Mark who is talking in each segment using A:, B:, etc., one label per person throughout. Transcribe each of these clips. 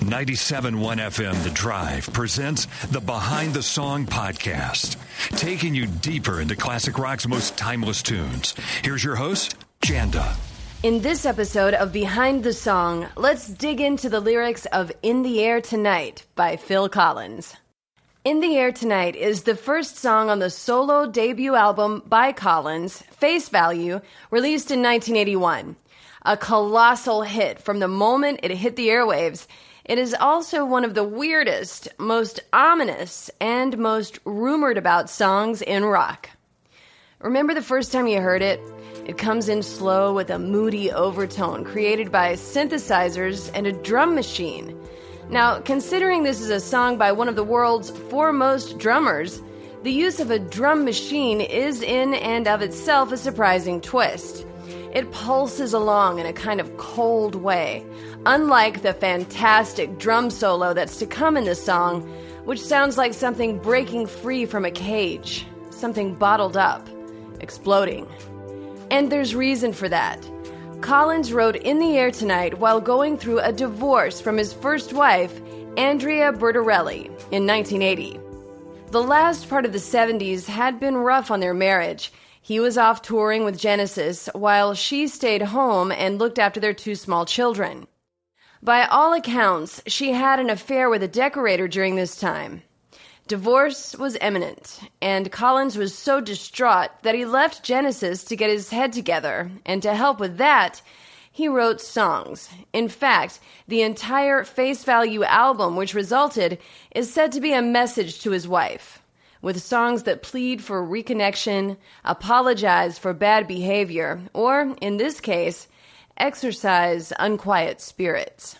A: 97.1 FM The Drive presents the Behind the Song podcast, taking you deeper into classic rock's most timeless tunes. Here's your host, Janda.
B: In this episode of Behind the Song, let's dig into the lyrics of In the Air Tonight by Phil Collins. In the Air Tonight is the first song on the solo debut album by Collins, Face Value, released in 1981. A colossal hit from the moment it hit the airwaves it is also one of the weirdest, most ominous, and most rumored about songs in rock. Remember the first time you heard it? It comes in slow with a moody overtone created by synthesizers and a drum machine. Now, considering this is a song by one of the world's foremost drummers, the use of a drum machine is in and of itself a surprising twist. It pulses along in a kind of cold way, unlike the fantastic drum solo that's to come in this song, which sounds like something breaking free from a cage, something bottled up, exploding. And there's reason for that. Collins wrote In the Air Tonight while going through a divorce from his first wife, Andrea Bertorelli, in 1980. The last part of the 70s had been rough on their marriage, he was off touring with Genesis while she stayed home and looked after their two small children. By all accounts, she had an affair with a decorator during this time. Divorce was imminent, and Collins was so distraught that he left Genesis to get his head together, and to help with that, he wrote songs. In fact, the entire Face Value album, which resulted, is said to be a message to his wife with songs that plead for reconnection, apologize for bad behavior, or, in this case, exercise unquiet spirits.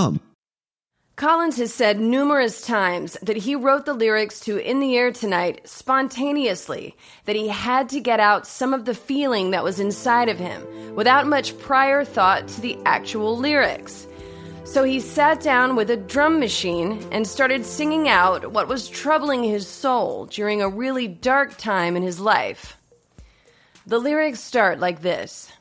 B: Collins has said numerous times that he wrote the lyrics to In the Air Tonight spontaneously, that he had to get out some of the feeling that was inside of him without much prior thought to the actual lyrics. So he sat down with a drum machine and started singing out what was troubling his soul during a really dark time in his life. The lyrics start like this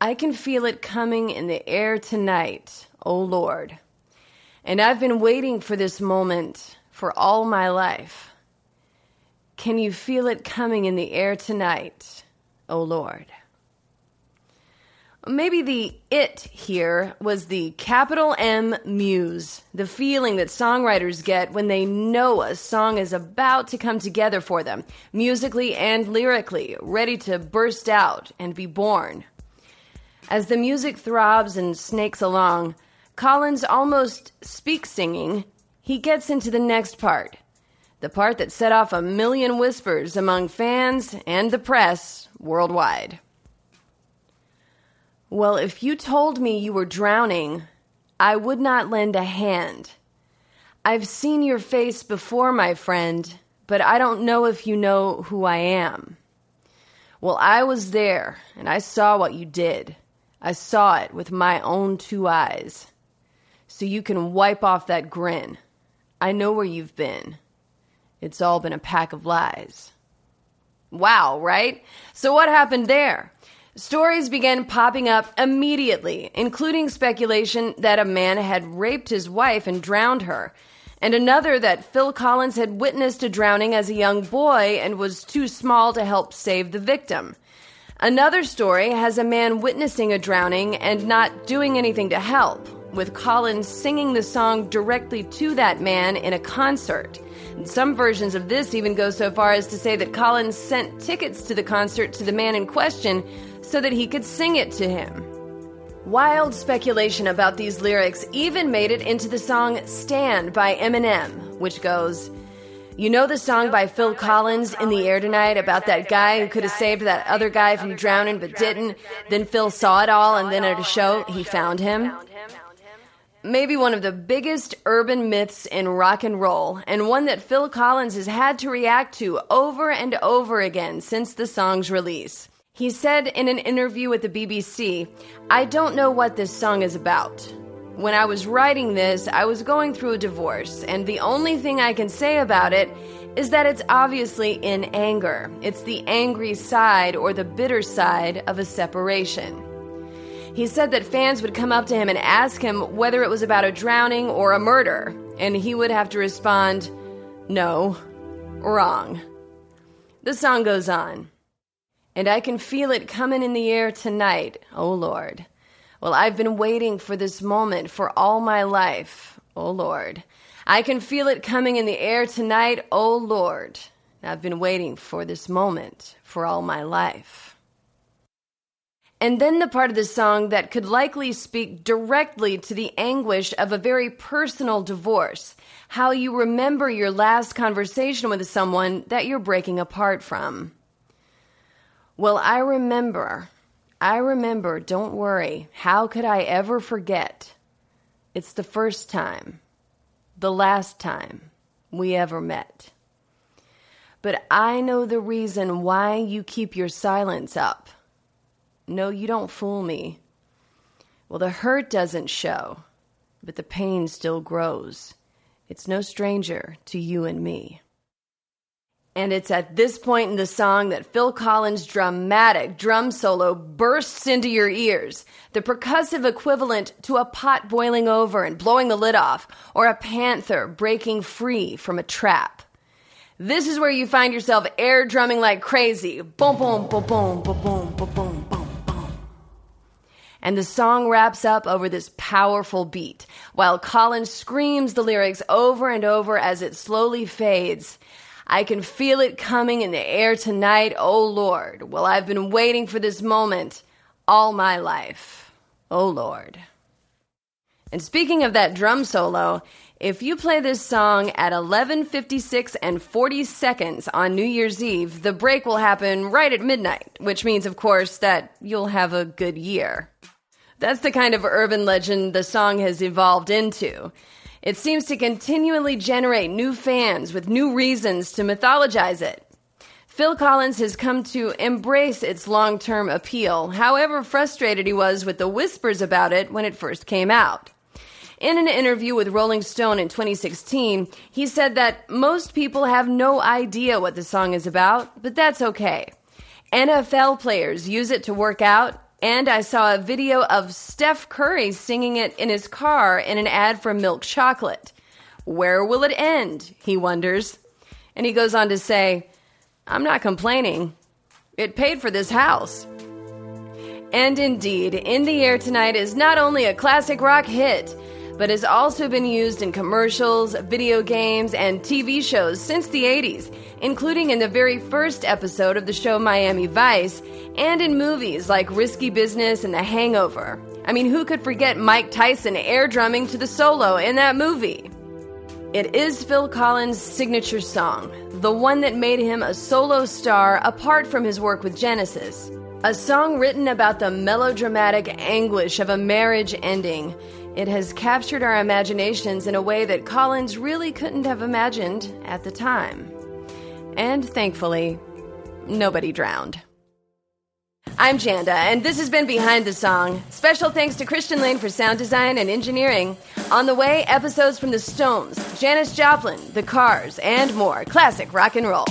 B: I can feel it coming in the air tonight, O Lord. And I've been waiting for this moment for all my life. Can you feel it coming in the air tonight, O Lord? Maybe the it here was the capital M muse, the feeling that songwriters get when they know a song is about to come together for them, musically and lyrically, ready to burst out and be born. As the music throbs and snakes along, Collins almost speaks singing. He gets into the next part, the part that set off a million whispers among fans and the press worldwide. Well, if you told me you were drowning, I would not lend a hand. I've seen your face before, my friend, but I don't know if you know who I am. Well, I was there, and I saw what you did. I saw it with my own two eyes. So you can wipe off that grin. I know where you've been. It's all been a pack of lies. Wow, right? So what happened there? Stories began popping up immediately, including speculation that a man had raped his wife and drowned her, and another that Phil Collins had witnessed a drowning as a young boy and was too small to help save the victim. Another story has a man witnessing a drowning and not doing anything to help, with Collins singing the song directly to that man in a concert. Some versions of this even go so far as to say that Collins sent tickets to the concert to the man in question so that he could sing it to him. Wild speculation about these lyrics even made it into the song Stan by Eminem, which goes, you know the song by Phil Collins, In the Air Tonight, about that guy who could have saved that other guy from drowning but didn't? Then Phil saw it all, and then at a show, he found him? Maybe one of the biggest urban myths in rock and roll, and one that Phil Collins has had to react to over and over again since the song's release. He said in an interview with the BBC, I don't know what this song is about. When I was writing this, I was going through a divorce, and the only thing I can say about it is that it's obviously in anger. It's the angry side or the bitter side of a separation. He said that fans would come up to him and ask him whether it was about a drowning or a murder, and he would have to respond, No, wrong. The song goes on. And I can feel it coming in the air tonight, oh Lord. Well, I've been waiting for this moment for all my life, oh Lord. I can feel it coming in the air tonight, oh Lord. I've been waiting for this moment for all my life. And then the part of the song that could likely speak directly to the anguish of a very personal divorce. How you remember your last conversation with someone that you're breaking apart from. Well, I remember. I remember, don't worry. How could I ever forget? It's the first time, the last time we ever met. But I know the reason why you keep your silence up. No, you don't fool me. Well, the hurt doesn't show, but the pain still grows. It's no stranger to you and me. And it's at this point in the song that Phil Collins' dramatic drum solo bursts into your ears, the percussive equivalent to a pot boiling over and blowing the lid off, or a panther breaking free from a trap. This is where you find yourself air drumming like crazy. Boom, boom, boom, boom, boom, boom. And the song wraps up over this powerful beat, while Collins screams the lyrics over and over as it slowly fades. I can feel it coming in the air tonight, oh Lord. Well, I've been waiting for this moment all my life, oh Lord. And speaking of that drum solo, if you play this song at 11:56 and 40 seconds on New Year's Eve, the break will happen right at midnight, which means of course that you'll have a good year. That's the kind of urban legend the song has evolved into. It seems to continually generate new fans with new reasons to mythologize it. Phil Collins has come to embrace its long term appeal, however frustrated he was with the whispers about it when it first came out. In an interview with Rolling Stone in 2016, he said that most people have no idea what the song is about, but that's okay. NFL players use it to work out, and I saw a video of Steph Curry singing it in his car in an ad for milk chocolate. Where will it end? He wonders. And he goes on to say, I'm not complaining. It paid for this house. And indeed, In the Air Tonight is not only a classic rock hit, but has also been used in commercials, video games, and TV shows since the 80s, including in the very first episode of the show Miami Vice, and in movies like Risky Business and The Hangover. I mean, who could forget Mike Tyson air drumming to the solo in that movie? It is Phil Collins' signature song, the one that made him a solo star apart from his work with Genesis. A song written about the melodramatic anguish of a marriage ending it has captured our imaginations in a way that Collins really couldn't have imagined at the time. And thankfully, nobody drowned. I'm Janda, and this has been Behind the Song. Special thanks to Christian Lane for sound design and engineering. On the way, episodes from the Stones, Janis Joplin, The Cars, and more classic rock and roll.